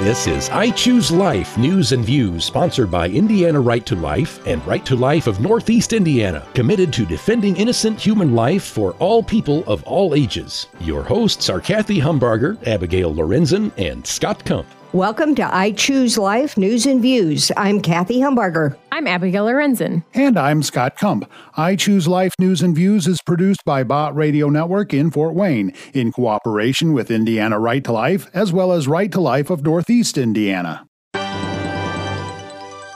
This is I Choose Life News and Views, sponsored by Indiana Right to Life and Right to Life of Northeast Indiana, committed to defending innocent human life for all people of all ages. Your hosts are Kathy Humbarger, Abigail Lorenzen, and Scott Kump. Welcome to I Choose Life News and Views. I'm Kathy Humbarger. I'm Abigail Lorenzen. And I'm Scott Kump. I Choose Life News and Views is produced by Bott Radio Network in Fort Wayne in cooperation with Indiana Right to Life as well as Right to Life of Northeast Indiana.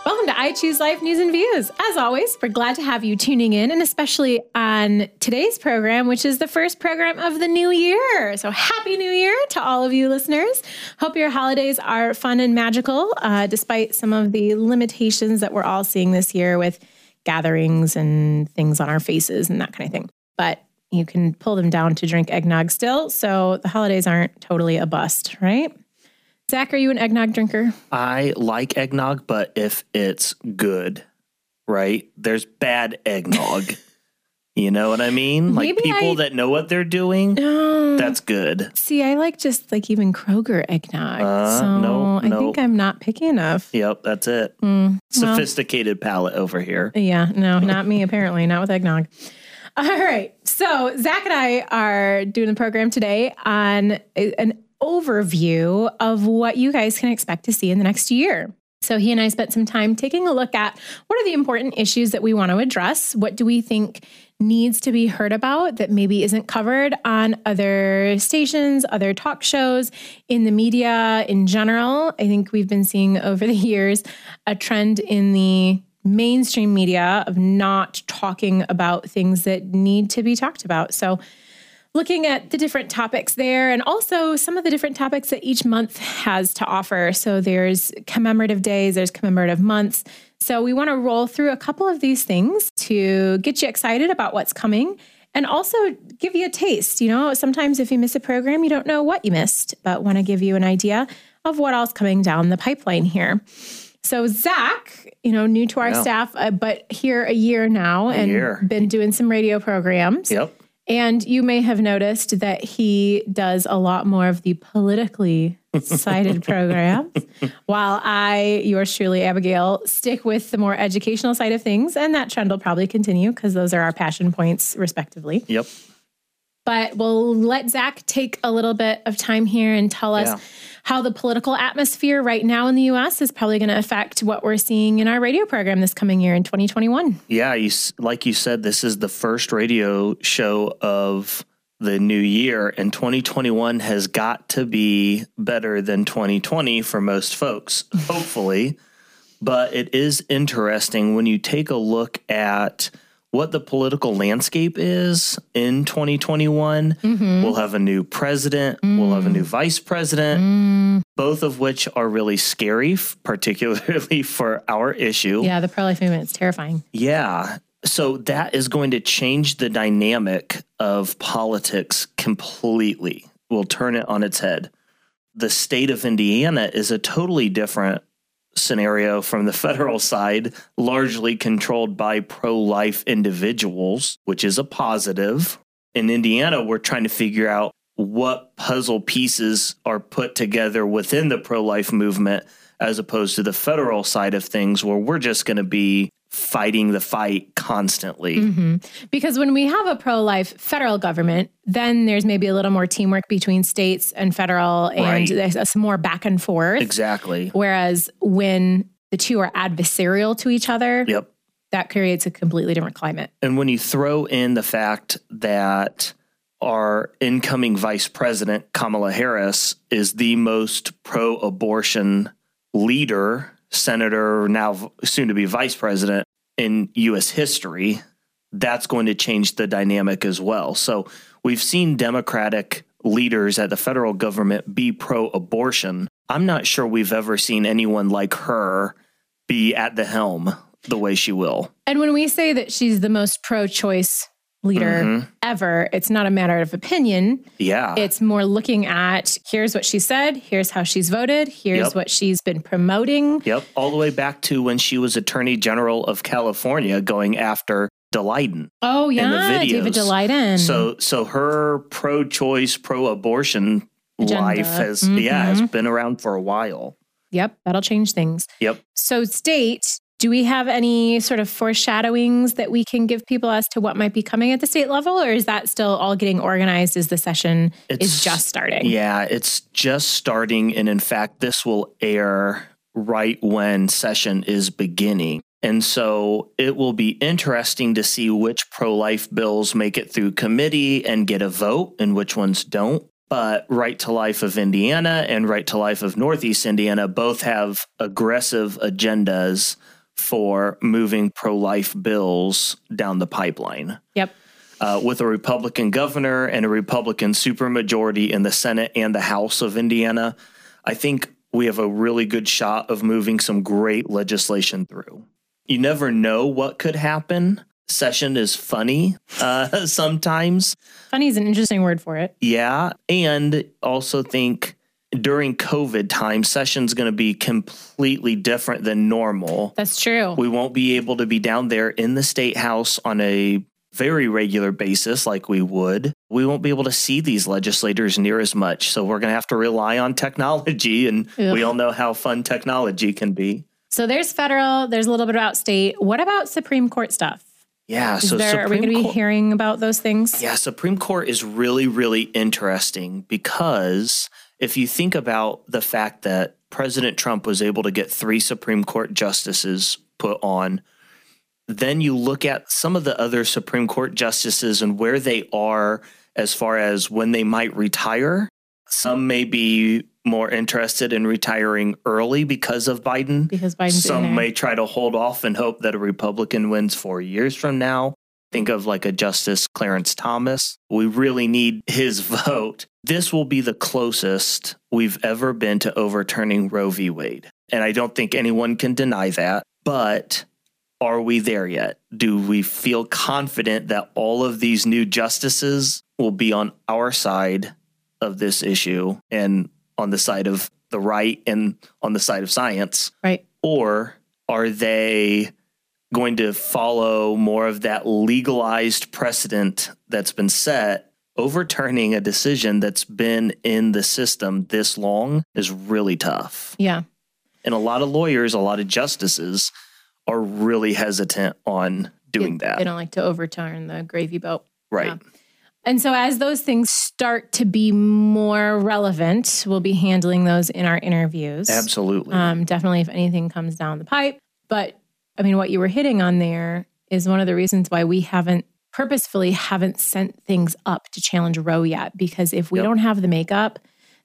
I Choose Life News and Views. As always, we're glad to have you tuning in, and especially on today's program, which is the first program of the new year. So, Happy New Year to all of you listeners. Hope your holidays are fun and magical, uh, despite some of the limitations that we're all seeing this year with gatherings and things on our faces and that kind of thing. But you can pull them down to drink eggnog still. So, the holidays aren't totally a bust, right? Zach, are you an eggnog drinker? I like eggnog, but if it's good, right? There's bad eggnog. you know what I mean? Like Maybe people I- that know what they're doing, No. that's good. See, I like just like even Kroger eggnog. Uh, so no, I no. think I'm not picky enough. Yep, that's it. Mm, well, Sophisticated palate over here. yeah, no, not me, apparently, not with eggnog. All right. So, Zach and I are doing the program today on an overview of what you guys can expect to see in the next year. So, he and I spent some time taking a look at what are the important issues that we want to address? What do we think needs to be heard about that maybe isn't covered on other stations, other talk shows, in the media in general? I think we've been seeing over the years a trend in the mainstream media of not talking about things that need to be talked about. So, looking at the different topics there and also some of the different topics that each month has to offer. So, there's commemorative days, there's commemorative months. So, we want to roll through a couple of these things to get you excited about what's coming and also give you a taste. You know, sometimes if you miss a program, you don't know what you missed, but want to give you an idea of what else coming down the pipeline here. So Zach, you know, new to our staff, uh, but here a year now, and year. been doing some radio programs. Yep. And you may have noticed that he does a lot more of the politically sided programs, while I, yours truly, Abigail, stick with the more educational side of things. And that trend will probably continue because those are our passion points, respectively. Yep. But we'll let Zach take a little bit of time here and tell us Yeah. how the political atmosphere right now in the US is probably going to affect what we're seeing in our radio program this coming year in 2021. Yeah, you like you said, this is the first radio show of the new year, and 2021 has got to be better than 2020 for most folks, hopefully. But it is interesting when you take a look at what the political landscape is in 2021. Mm-hmm. We'll have a new president, we'll have a new mm. vice president, mm. both of which are really scary, particularly for our issue. Yeah, the pro life movement is terrifying. Yeah. So that is going to change the dynamic of politics completely. We'll turn it on its head. The state of Indiana is a totally different scenario from the federal side, largely controlled by pro life individuals, which is a positive. In Indiana, we're trying to figure out what puzzle pieces are put together within the pro life movement as opposed to the federal side of things, where we're just going to be fighting the fight constantly. hmm Because when we have a pro life federal government, then there's maybe a little more teamwork between states and federal, and Right. there's some more back and forth. Exactly. Whereas when the two are adversarial to each other, Yep. that creates a completely different climate. And when you throw in the fact that our incoming vice president, Kamala Harris, is the most pro abortion leader, senator, now soon to be vice president in U.S. history, that's going to change the dynamic as well. So we've seen Democratic leaders at the federal government be pro abortion. I'm not sure we've ever seen anyone like her be at the helm the way she will. And when we say that she's the most pro choice leader Mhm. ever, it's not a matter of opinion. Yeah. It's more looking at here's what she said, here's how she's voted, here's Yep. what she's been promoting. Yep, all the way back to when she was Attorney General of California, going after Daleiden. Oh, yeah, David videos. So, so her pro-choice, pro-abortion agenda. life has yeah has Mhm. been around for a while. Yep, that'll change things. Yep. So, state, do we have any sort of foreshadowings that we can give people as to what might be coming at the state level, or is that still all getting organized as the session is just starting? Yeah, it's just starting. And in fact, this will air right when session is beginning. And so it will be interesting to see which pro life bills make it through committee and get a vote and which ones don't. But Right to Life of Indiana and Right to Life of Northeast Indiana both have aggressive agendas for moving pro life bills down the pipeline Yep. uh, with a Republican governor and a Republican supermajority in the Senate and the House of Indiana, I think we have a really good shot of moving some great legislation through. You never know what could happen. Session is funny uh, sometimes. Funny is an interesting word for it. Yeah. And also think during COVID time, session's going to be completely different than normal. That's true. We won't be able to be down there in the state house on a very regular basis like we would. We won't be able to see these legislators near as much. So we're going to have to rely on technology. And we all know how fun technology can be. so, there's federal, there's a little bit about state. What about Supreme Court stuff? Yeah. Is so there, are we going to be Court- hearing about those things? Yeah, Supreme Court is really, really interesting because if you think about the fact that President Trump was able to get three Supreme Court justices put on, then you look at some of the other Supreme Court justices and where they are as far as when they might retire. Some may be more interested in retiring early because of Biden. Because Biden's Some may try to hold off and hope that a Republican wins four years from now. Think of like a Justice Clarence Thomas. We really need his vote. This will be the closest we've ever been to overturning Roe v. Wade. And I don't think anyone can deny that. But are we there yet? Do we feel confident that all of these new justices will be on our side of this issue and on the side of the right and on the side of science? right. Or are they going to follow more of that legalized precedent that's been set? Overturning a decision that's been in the system this long is really tough. Yeah. And a lot of lawyers, a lot of justices are really hesitant on doing They- that. They don't like to overturn the gravy boat. right. yeah. And so, as those things start to be more relevant, we'll be handling those in our interviews. Absolutely. Um, definitely, if anything comes down the pipe. But I mean, what you were hitting on there is one of the reasons why we haven't purposefully haven't sent things up to challenge Roe yet. Because if we Yep. don't have the makeup,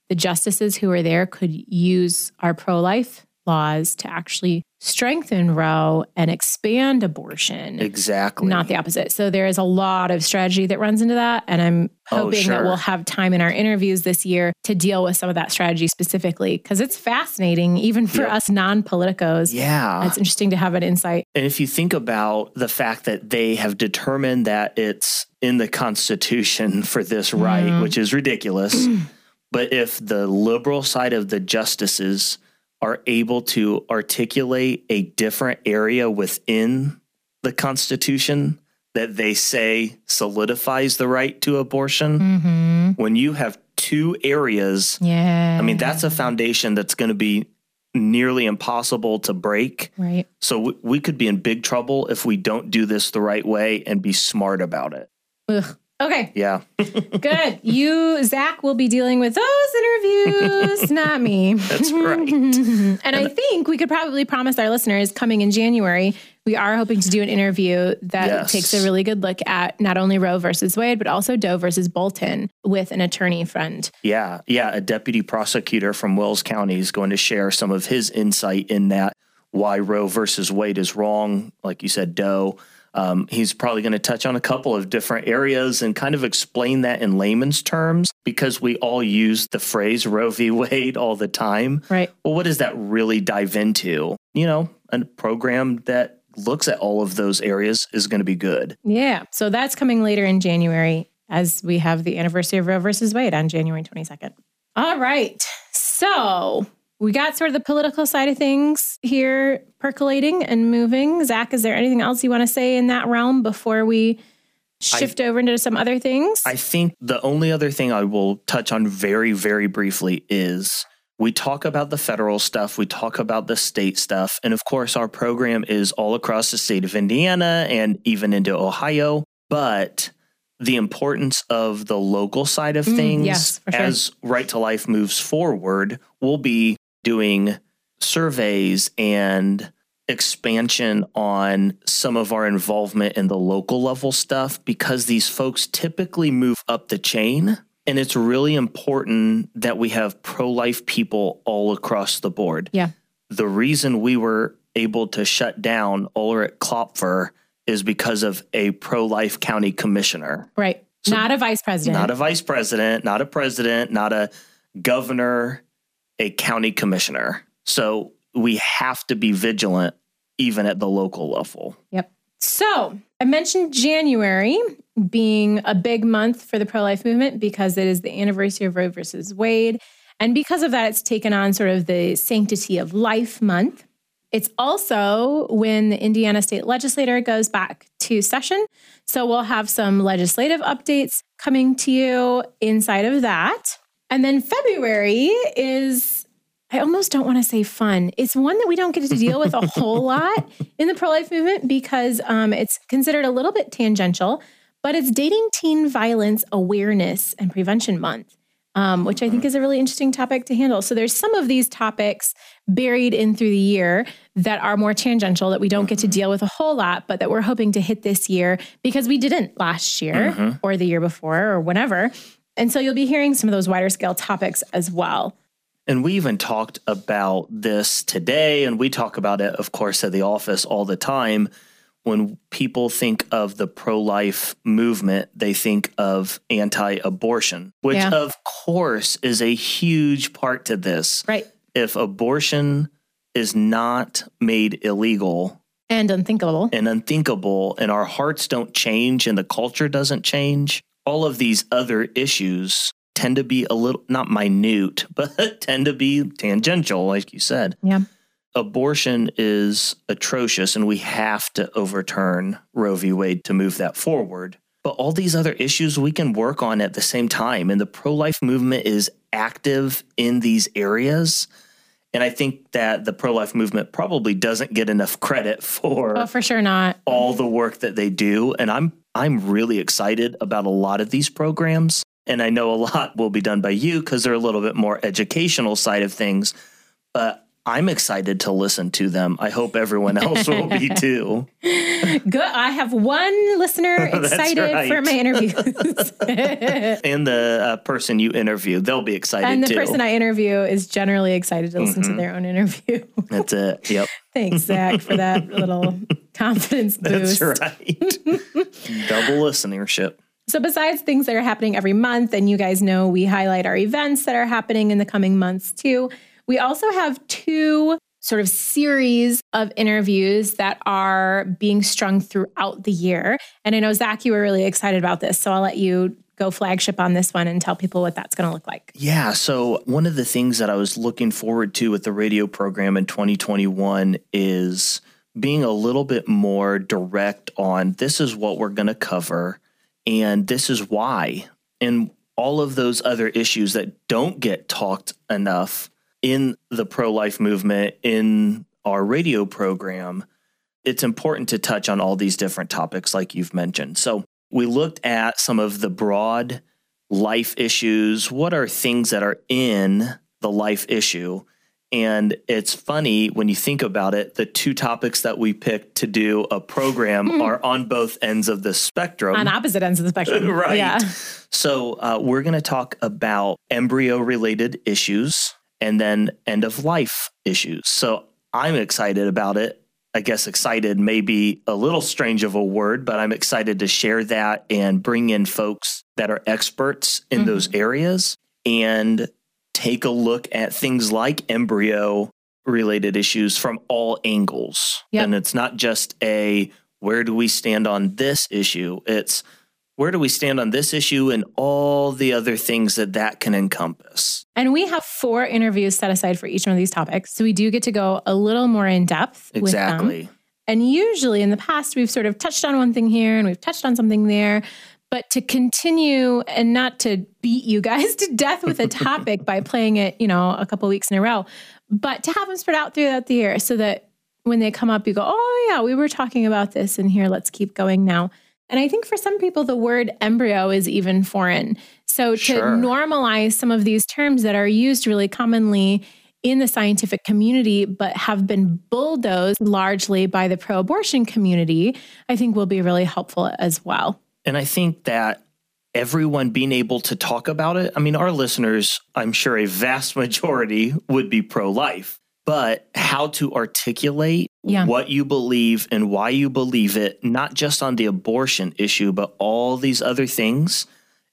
the justices who are there could use our pro life laws to actually strengthen Roe and expand abortion exactly. not the opposite. So there is a lot of strategy that runs into that. And I'm Oh, hoping that we'll have time in our interviews this year to deal with some of that strategy specifically because it's fascinating, even for Yep. us non politicos. Yeah. It's interesting to have an insight. And if you think about the fact that they have determined that it's in the Constitution for this right, Mhm. which is ridiculous, but if the liberal side of the justices are able to articulate a different area within the Constitution that they say solidifies the right to abortion, Mm-hmm. when you have two areas, Yeah. I mean, that's a foundation that's going to be nearly impossible to break. right. So we, we could be in big trouble if we don't do this the right way and be smart about it. Ugh. Okay, Yeah. good. you, Zach, will be dealing with those interviews, not me. That's right. and I think we could probably promise our listeners coming in January, we are hoping to do an interview that Yes. takes a really good look at not only Roe versus Wade, but also Doe versus Bolton with an attorney friend. Yeah. Yeah. A deputy prosecutor from Wells County is going to share some of his insight in that why Roe versus Wade is wrong. Like you said, Doe. Um, he's probably going to touch on a couple of different areas and kind of explain that in layman's terms because we all use the phrase Roe v. Wade all the time. Right. Well, what does that really dive into? You know, a program that looks at all of those areas is going to be good. Yeah. So that's coming later in January as we have the anniversary of Roe versus Wade on January 22nd. All right. So we got sort of the political side of things here percolating and moving. Zach, is there anything else you want to say in that realm before we shift I, over into some other things? I think the only other thing I will touch on very, very briefly is we talk about the federal stuff, we talk about the state stuff. And of course, our program is all across the state of Indiana and even into Ohio. But the importance of the local side of mm, things yes, sure. as Right to Life moves forward, we'll be doing surveys and expansion on some of our involvement in the local level stuff because these folks typically move up the chain and it's really important that we have pro life people all across the board. Yeah. The reason we were able to shut down Ulrich Klopfer is because of a pro life county commissioner. Right. So not a vice president. Not a vice president, not a president, not a governor, a county commissioner. So we have to be vigilant even at the local level. Yep. So I mentioned January being a big month for the pro life movement because it is the anniversary of Roe versus Wade. And because of that, it's taken on sort of the Sanctity of Life month. It's also when the Indiana State Legislature goes back to session. So we'll have some legislative updates coming to you inside of that. And then February is, I almost don't want to say fun. It's one that we don't get to deal with a whole lot in the pro life movement because um, it's considered a little bit tangential but it's Dating Teen Violence Awareness and Prevention Month. Um, which I think is a really interesting topic to handle. So there's some of these topics buried in through the year that are more tangential that we don't get to deal with a whole lot, but that we're hoping to hit this year because we didn't last year mm-hmm. or the year before or whenever. And so you'll be hearing some of those wider scale topics as well. And we even talked about this today, and we talk about it, of course, at the office all the time when people think of the pro life movement, they think of anti abortion, which yeah. of course is a huge part to this. Right. If abortion is not made illegal and unthinkable, and unthinkable, and our hearts don't change and the culture doesn't change, all of these other issues tend to be a little not minute, but tend to be tangential, like you said. Yeah abortion is atrocious and we have to overturn Roe v. Wade to move that forward. But all these other issues we can work on at the same time. And the pro life movement is active in these areas. And I think that the pro life movement probably doesn't get enough credit for Oh, for sure not. all the work that they do. And I'm I'm really excited about a lot of these programs. And I know a lot will be done by you because they're a little bit more educational side of things. But I'm excited to listen to them. I hope everyone else will be too. Good. I have one listener excited right. for my interviews. and the uh, person you interview, they'll be excited And the too. person I interview is generally excited to listen mm-hmm. to their own interview. That's it. Yep. Thanks, Zach, for that little confidence boost. That's right. Double listenership. So, besides things that are happening every month, and you guys know we highlight our events that are happening in the coming months too. We also have two sort of series of interviews that are being strung throughout the year. And I know, Zach, you were really excited about this. So I'll let you go flagship on this one and tell people what that's going to look like. Yeah. So, one of the things that I was looking forward to with the radio program in 2021 is being a little bit more direct on this is what we're going to cover and this is why. And all of those other issues that don't get talked enough in the pro life movement, in our radio program, it's important to touch on all these different topics, like you've mentioned. So, we looked at some of the broad life issues. What are things that are in the life issue? And it's funny when you think about it, the two topics that we picked to do a program mm. are on both ends of the spectrum. On opposite ends of the spectrum. right. Yeah. So uh, we're going to talk about embryo related issues and then end of life issues. So I'm excited about it. I guess excited may be a little strange of a word, but I'm excited to share that and bring in folks that are experts in mm-hmm. those areas and take a look at things like embryo related issues from all angles. Yep. And it's not just a where do we stand on this issue? It's where do we stand on this issue and all the other things that that can encompass? And we have four interviews set aside for each one of these topics. So we do get to go a little more in depth. Exactly. And usually in the past, we've sort of touched on one thing here and we've touched on something there. But to continue and not to beat you guys to death with a topic by playing it, you know, a couple weeks in a row, but to have them spread out throughout the year so that when they come up, you go, oh, yeah, we were talking about this and here, let's keep going now. And I think for some people, the word embryo is even foreign. So to Sure. normalize some of these terms that are used really commonly in the scientific community, but have been bulldozed largely by the pro abortion community, I think will be really helpful as well. And I think that everyone being able to talk about it, I mean, our listeners, I'm sure a vast majority would be pro life, but how to articulate Yeah. what you believe and why you believe it, not just on the abortion issue, but all these other things,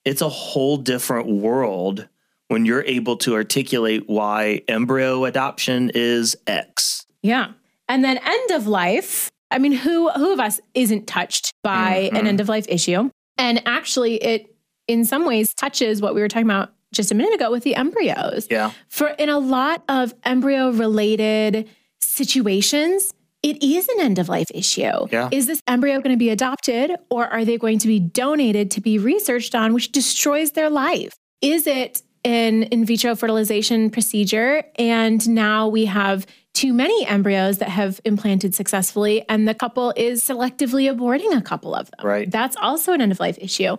it's a whole different world when you're able to articulate why embryo adoption is X. Yeah. And then end of life. I mean, who who of us isn't touched by an Mhm. end of life issue? And actually it in some ways touches what we were talking about just a minute ago with the embryos. Yeah. For in a lot of embryo related situations, it is an end of life issue. Yeah. Is this embryo going to be adopted or are they going to be donated to be researched on, which destroys their life? Is it an in vitro fertilization procedure? And now we have too many embryos that have implanted successfully, and the couple is selectively aborting a couple of them. Right. That's also an end of life issue.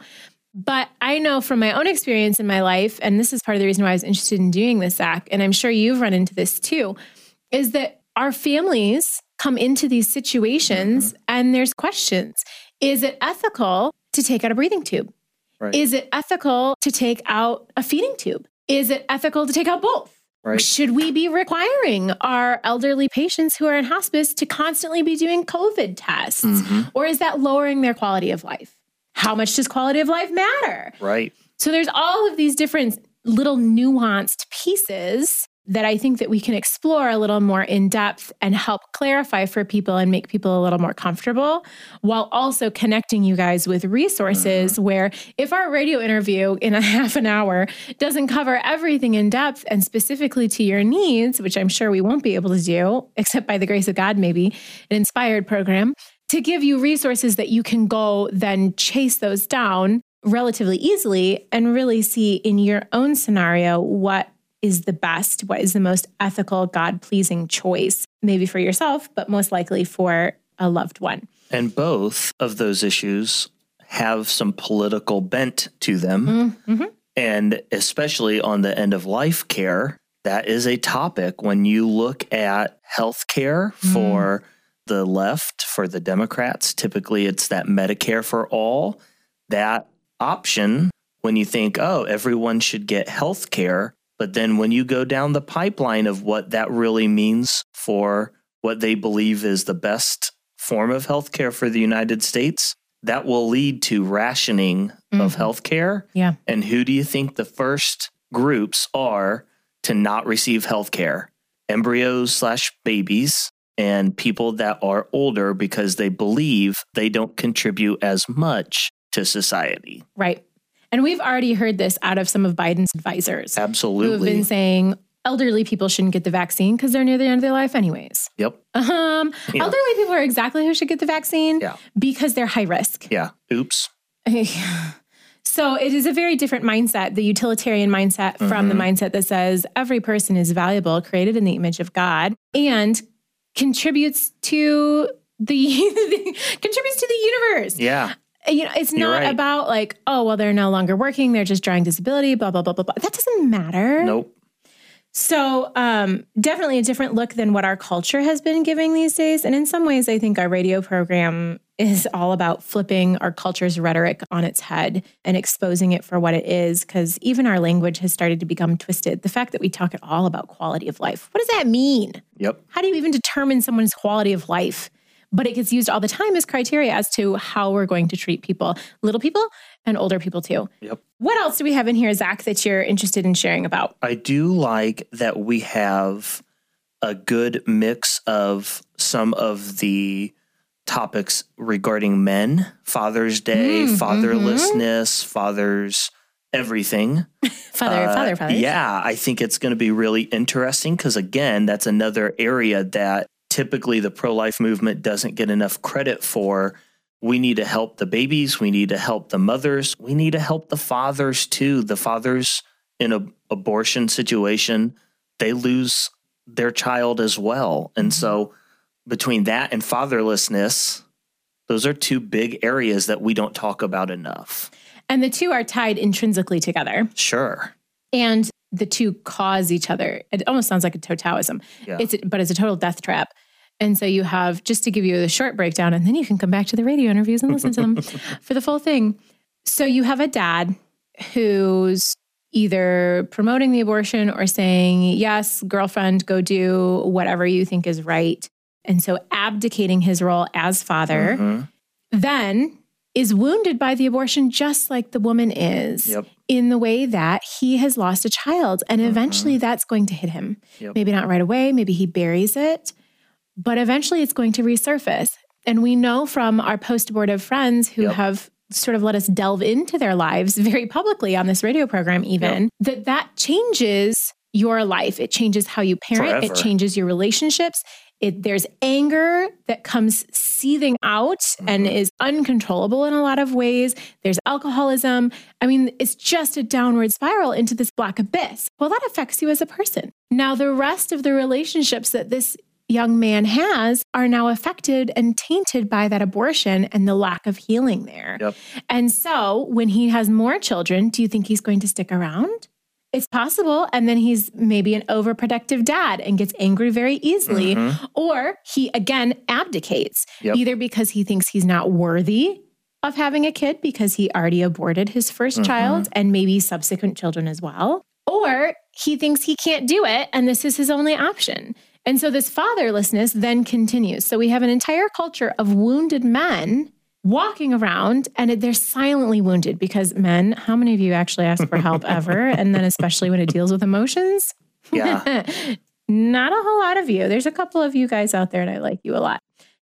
But I know from my own experience in my life, and this is part of the reason why I was interested in doing this, Zach, and I'm sure you've run into this too, is that our families come into these situations mm-hmm. and there's questions. Is it ethical to take out a breathing tube? Right. Is it ethical to take out a feeding tube? Is it ethical to take out both? Right. Should we be requiring our elderly patients who are in hospice to constantly be doing COVID tests? Mhm. Or is that lowering their quality of life? How much does quality of life matter? Right. So there's all of these different little nuanced pieces that I think that we can explore a little more in depth and help clarify for people and make people a little more comfortable while also connecting you guys with resources mm-hmm. where if our radio interview in a half an hour doesn't cover everything in depth and specifically to your needs, which I'm sure we won't be able to do except by the grace of God maybe, an inspired program to give you resources that you can go then chase those down relatively easily and really see in your own scenario what is the best, what is the most ethical, God pleasing choice, maybe for yourself, but most likely for a loved one. And both of those issues have some political bent to them. Mhm. And especially on the end of life care, that is a topic when you look at health care for the left, for the Democrats. Typically, it's that Medicare for all. That option, when you think, oh, everyone should get health care. But then when you go down the pipeline of what that really means for what they believe is the best form of healthcare for the United States, that will lead to rationing of Mhm. healthcare. Yeah. And who do you think the first groups are to not receive healthcare? Embryos slash babies and people that are older because they believe they don't contribute as much to society. Right. And we've already heard this out of some of Biden's advisors Absolutely. who have been saying elderly people shouldn't get the vaccine because they're near the end of their life, anyways. Yep. Um, Yeah. Elderly people are exactly who should get the vaccine Yeah. because they're high risk. Yeah. Oops. So it is a very different mindset, the utilitarian mindset from the Mhm. mindset that says every person is valuable, created in the image of God, and contributes to the contributes to the universe. Yeah. You know, it's You're not right. about like, oh, well, they're no longer working, they're just drawing disability, blah, blah, blah, blah, blah. That doesn't matter. Nope. So, um, definitely a different look than what our culture has been giving these days. And in some ways, I think our radio program is all about flipping our culture's rhetoric on its head and exposing it for what it is. Because even our language has started to become twisted. The fact that we talk at all about quality of life, what does that mean? Yep. How do you even determine someone's quality of life? But it gets used all the time as criteria as to how we're going to treat people, little people and older people too. Yep. What else do we have in here, Zach, that you're interested in sharing about? I do like that we have a good mix of some of the topics regarding men, Father's Day, Mm, fatherlessness, fathers, everything. Father, Uh, father, father. Yeah, I think it's going to be really interesting because, again, that's another area that typically the pro life movement doesn't get enough credit for. We need to help the babies. We need to help the mothers. We need to help the fathers too. The fathers in an abortion situation, they lose their child as well. And mm-hmm. so between that and fatherlessness, those are two big areas that we don't talk about enough. And the two are tied intrinsically together. Sure. And the two cause each other. It almost sounds like a Taoism. Yeah. It's but it's a total death trap. And so you have just to give you the short breakdown, and then you can come back to the radio interviews and listen to them for the full thing. So you have a dad who's either promoting the abortion or saying, Yes, girlfriend, go do whatever you think is right. And so abdicating his role as father, Mhm. then is wounded by the abortion just like the woman is Yep. in the way that he has lost a child and mm-hmm. eventually that's going to hit him. Yep. maybe not right away maybe he buries it but eventually it's going to resurface. And we know from our post-abortive friends who Yep. have sort of let us delve into their lives very publicly on this radio program even that that changes your life. It changes how you parent. It changes your relationships it, there's anger that comes seething out and Mm-hmm. is uncontrollable in a lot of ways. There's alcoholism. I mean, it's just a downward spiral into this black abyss. Well, that affects you as a person. Now, the rest of the relationships that this young man has are now affected and tainted by that abortion and the lack of healing there. Yep. And so, when he has more children, do you think he's going to stick around? It's possible. And then he's maybe an overprotective dad and gets angry very easily. Mm-hmm. Or he again abdicates, Yep. either because he thinks he's not worthy of having a kid because he already aborted his 1st mm-hmm. child and maybe subsequent children as well. Or he thinks he can't do it and this is his only option. And so this fatherlessness then continues. So we have an entire culture of wounded men walking around and they're silently wounded because men, how many of you actually ask for help ever? And then especially when it deals with emotions? Yeah. not a whole lot of you. There's a couple of you guys out there, and I like you a lot,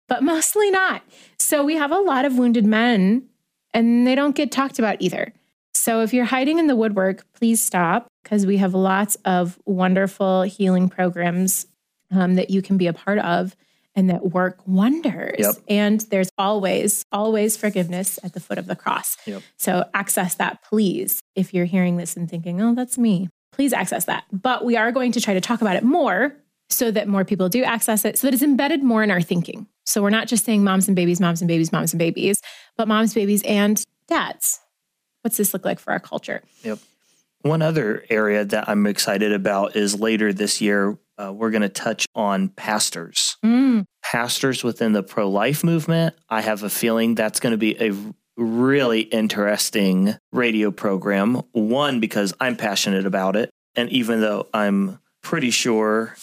but mostly not. So we have a lot of wounded men, and they don't get talked about either. So if you're hiding in the woodwork, please stop because we have lots of wonderful healing programs um, that you can be a part of and that work wonders. Yep. And there's always, always forgiveness at the foot of the cross. Yep. So access that, please. If you're hearing this and thinking, oh, that's me, please access that. But we are going to try to talk about it more so that more people do access it, so that it's embedded more in our thinking. So we're not just saying moms and babies, moms and babies, moms and babies, but moms, babies, and dads. What's this look like for our culture? Yep. One other area that I'm excited about is later this year, uh, we're going to touch on pastors. Mm, Pastors within the pro life movement. I have a feeling that's going to be a really interesting radio program. One, because I'm passionate about it. And even though I'm pretty sure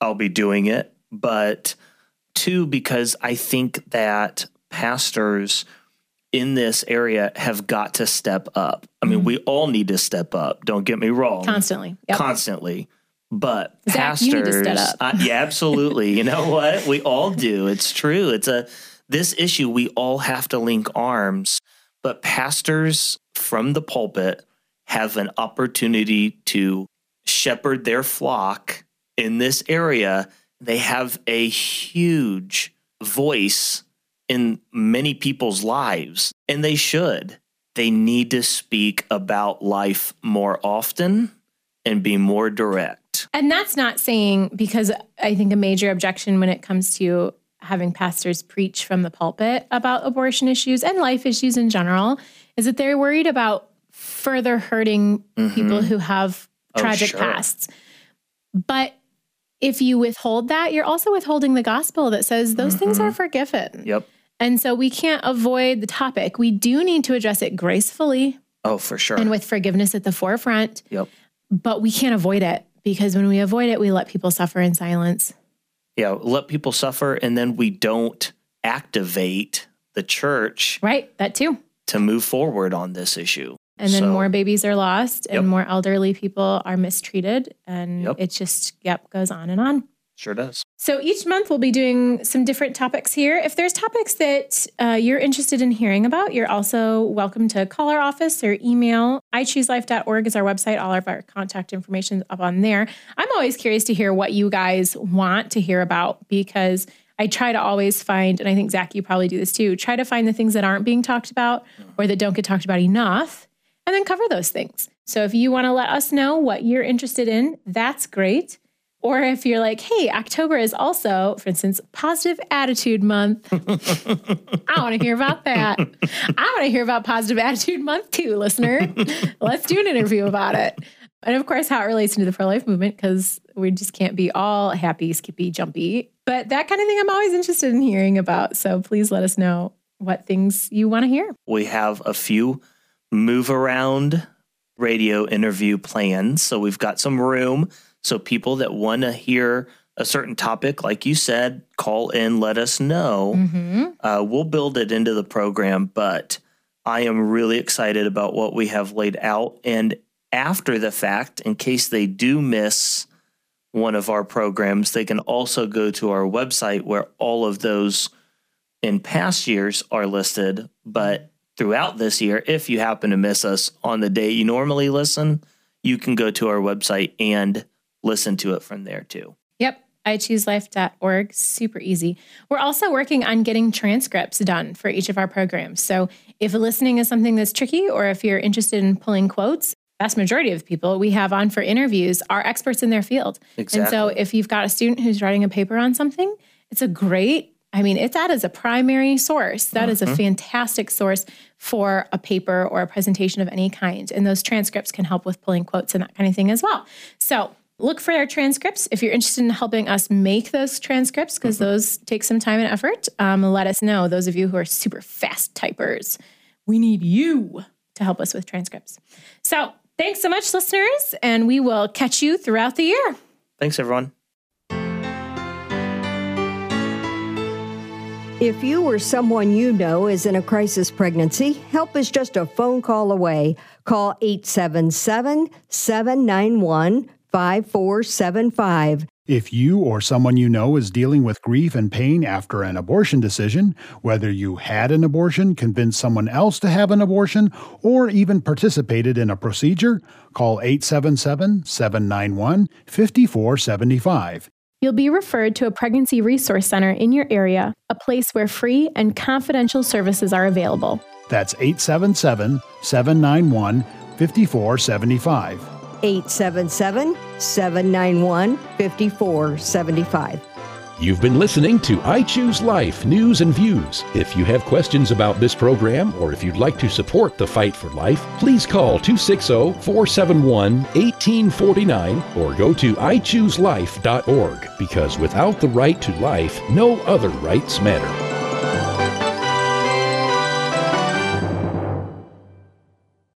I'll be doing it, but two, because I think that pastors in this area have got to step up. I mean, we mm-hmm. all need to step up. Don't get me wrong constantly. Yep. constantly. But Zach, pastors, you need to step up. I- yeah, absolutely. you know what? We all do. It's true. It's a this issue. We all have to link arms. But pastors from the pulpit have an opportunity to shepherd their flock in this area. They have a huge voice in many people's lives, and they should. They need to speak about life more often and be more direct. And that's not saying because I think a major objection when it comes to having pastors preach from the pulpit about abortion issues and life issues in general is that they're worried about further hurting mm-hmm. people who have Oh, tragic sure. pasts. But if you withhold that, you're also withholding the gospel that says those mm-hmm. things are forgiven. Yep. And so we can't avoid the topic. We do need to address it gracefully Oh, for sure. and with forgiveness at the forefront, yep. but we can't avoid it because when we avoid it, we let people suffer in silence. Yeah. Let people suffer, and then we don't activate the church Right? That too. to move forward on this issue. And then So- more babies are lost and Yep. more elderly people are mistreated. And Yep. it just, yep, goes on and on. Sure does. So each month we'll be doing some different topics here. If there's topics that uh, you're interested in hearing about, you're also welcome to call our office or email. iChooseLife.org is our website. All of our contact information is up on there. I'm always curious to hear what you guys want to hear about because I try to always find, and I think Zach, you probably do this too, try to find the things that aren't being talked about or that don't get talked about enough and then cover those things. So if you want to let us know what you're interested in, that's great. Or if you're like, hey, October is also, for instance, positive attitude month. I want to hear about that. I want to hear about positive attitude month too, listener. Let's do an interview about it. And of course, how it relates to the pro life movement, because we just can't be all happy, skippy, jumpy. But that kind of thing I'm always interested in hearing about. So please let us know what things you want to hear. We have a few move around radio interview plans. So we've got some room so people that want to hear a certain topic, like you said, call in, let us know. Mm-hmm. Uh, we'll build it into the program, but I am really excited about what we have laid out. And after the fact, in case they do miss one of our programs, they can also go to our website where all of those in past years are listed. But throughout this year, if you happen to miss us on the day you normally listen, you can go to our website and listen to it from there too. Yep. iChooseLife.org. Super easy. We're also working on getting transcripts done for each of our programs. So if listening is something that's tricky, or if you're interested in pulling quotes, vast majority of people we have on for interviews are experts in their field. Exactly. And so if you've got a student who's writing a paper on something, it's a great I mean, it's that as a primary source. That mm-hmm. is a mm-hmm. fantastic source for a paper or a presentation of any kind. And those transcripts can help with pulling quotes and that kind of thing as well. So Look for our transcripts. If you're interested in helping us make those transcripts, because mm-hmm. those take some time and effort, um, let us know. Those of you who are super fast typers, we need you to help us with transcripts. So thanks so much, listeners, and we will catch you throughout the year. Thanks, everyone. If you or someone you know is in a crisis pregnancy, help is just a phone call away. Call 877 791 5475. If you or someone you know is dealing with grief and pain after an abortion decision, whether you had an abortion, convinced someone else to have an abortion, or even participated in a procedure, call 877 791 5475. You'll be referred to a pregnancy resource center in your area, a place where free and confidential services are available. That's 877 791 5475. 877 791 5475. You've been listening to I Choose Life News and Views. If you have questions about this program or if you'd like to support the fight for life, please call 260 471 1849 or go to iChooseLife.org because without the right to life, no other rights matter.